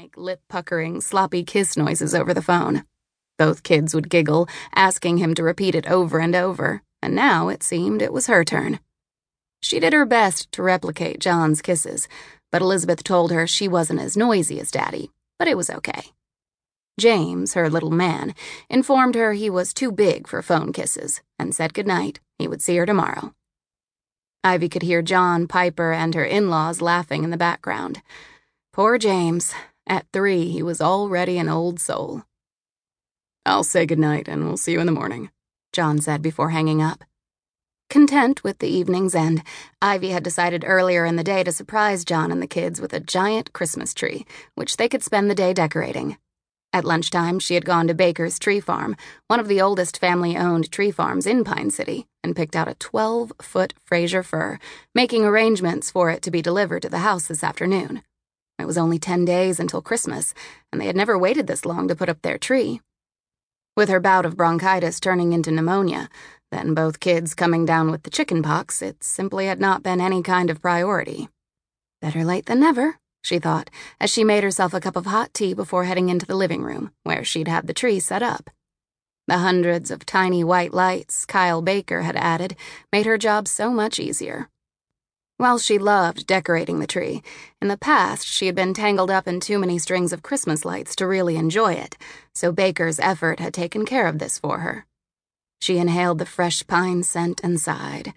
make lip puckering, sloppy kiss noises over the phone. Both kids would giggle, asking him to repeat it over and over, and now it seemed it was her turn. She did her best to replicate John's kisses, but Elizabeth told her she wasn't as noisy as Daddy, but it was okay. James, her little man, informed her he was too big for phone kisses and said goodnight. He would see her tomorrow. Ivy could hear John, Piper, and her in laws laughing in the background. Poor James. At three, he was already an old soul. I'll say goodnight and we'll see you in the morning, John said before hanging up. Content with the evening's end, Ivy had decided earlier in the day to surprise John and the kids with a giant Christmas tree, which they could spend the day decorating. At lunchtime, she had gone to Baker's Tree Farm, one of the oldest family owned tree farms in Pine City, and picked out a 12 foot Fraser fir, making arrangements for it to be delivered to the house this afternoon. It was only 10 days until Christmas, and they had never waited this long to put up their tree. With her bout of bronchitis turning into pneumonia, then both kids coming down with the chicken pox, it simply had not been any kind of priority. Better late than never, she thought, as she made herself a cup of hot tea before heading into the living room, where she'd have the tree set up. The hundreds of tiny white lights Kyle Baker had added made her job so much easier. While she loved decorating the tree, in the past she had been tangled up in too many strings of Christmas lights to really enjoy it, so Baker's effort had taken care of this for her. She inhaled the fresh pine scent and sighed.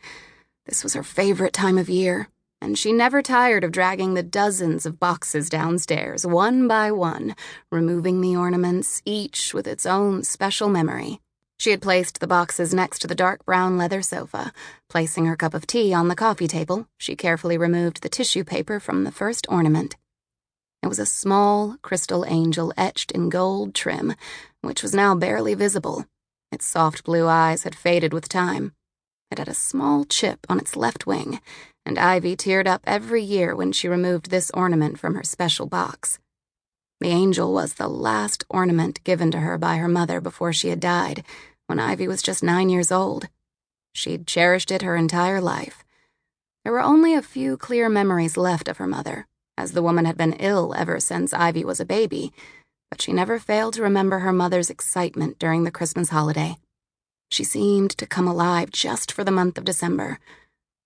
This was her favorite time of year, and she never tired of dragging the dozens of boxes downstairs, one by one, removing the ornaments, each with its own special memory. She had placed the boxes next to the dark brown leather sofa. Placing her cup of tea on the coffee table, she carefully removed the tissue paper from the first ornament. It was a small crystal angel etched in gold trim, which was now barely visible. Its soft blue eyes had faded with time. It had a small chip on its left wing, and Ivy teared up every year when she removed this ornament from her special box. The angel was the last ornament given to her by her mother before she had died, when Ivy was just nine years old. She'd cherished it her entire life. There were only a few clear memories left of her mother, as the woman had been ill ever since Ivy was a baby, but she never failed to remember her mother's excitement during the Christmas holiday. She seemed to come alive just for the month of December.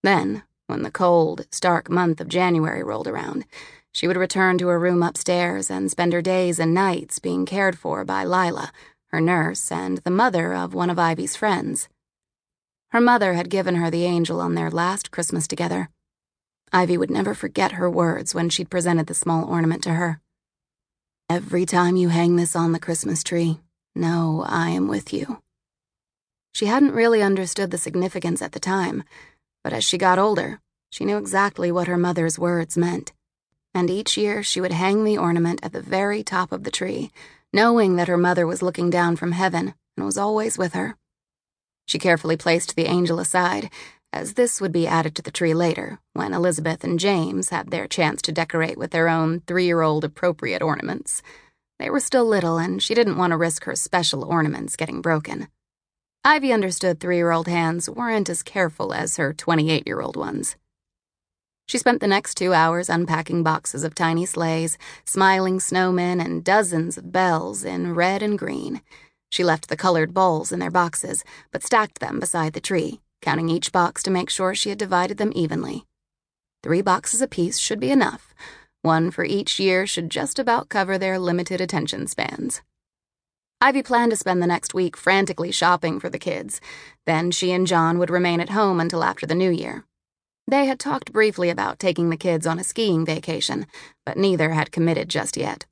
Then, when the cold, stark month of January rolled around, she would return to her room upstairs and spend her days and nights being cared for by Lila, her nurse, and the mother of one of Ivy's friends. Her mother had given her the angel on their last Christmas together. Ivy would never forget her words when she'd presented the small ornament to her. Every time you hang this on the Christmas tree, know I am with you. She hadn't really understood the significance at the time, but as she got older, she knew exactly what her mother's words meant. And each year she would hang the ornament at the very top of the tree, knowing that her mother was looking down from heaven and was always with her. She carefully placed the angel aside, as this would be added to the tree later, when Elizabeth and James had their chance to decorate with their own three year old appropriate ornaments. They were still little, and she didn't want to risk her special ornaments getting broken. Ivy understood three year old hands weren't as careful as her 28 year old ones. She spent the next two hours unpacking boxes of tiny sleighs, smiling snowmen, and dozens of bells in red and green. She left the colored balls in their boxes, but stacked them beside the tree, counting each box to make sure she had divided them evenly. Three boxes apiece should be enough. One for each year should just about cover their limited attention spans. Ivy planned to spend the next week frantically shopping for the kids. Then she and John would remain at home until after the new year. They had talked briefly about taking the kids on a skiing vacation, but neither had committed just yet.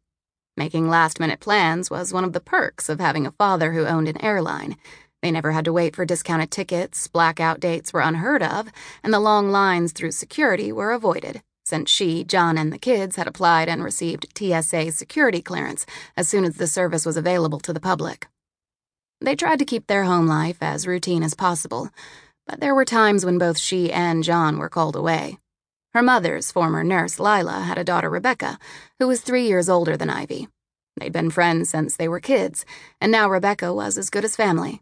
Making last minute plans was one of the perks of having a father who owned an airline. They never had to wait for discounted tickets, blackout dates were unheard of, and the long lines through security were avoided, since she, John, and the kids had applied and received TSA security clearance as soon as the service was available to the public. They tried to keep their home life as routine as possible, but there were times when both she and John were called away. Her mother's former nurse, Lila, had a daughter, Rebecca, who was three years older than Ivy. They'd been friends since they were kids, and now Rebecca was as good as family.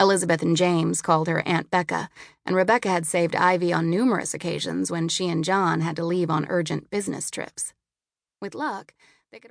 Elizabeth and James called her Aunt Becca, and Rebecca had saved Ivy on numerous occasions when she and John had to leave on urgent business trips. With luck, they could all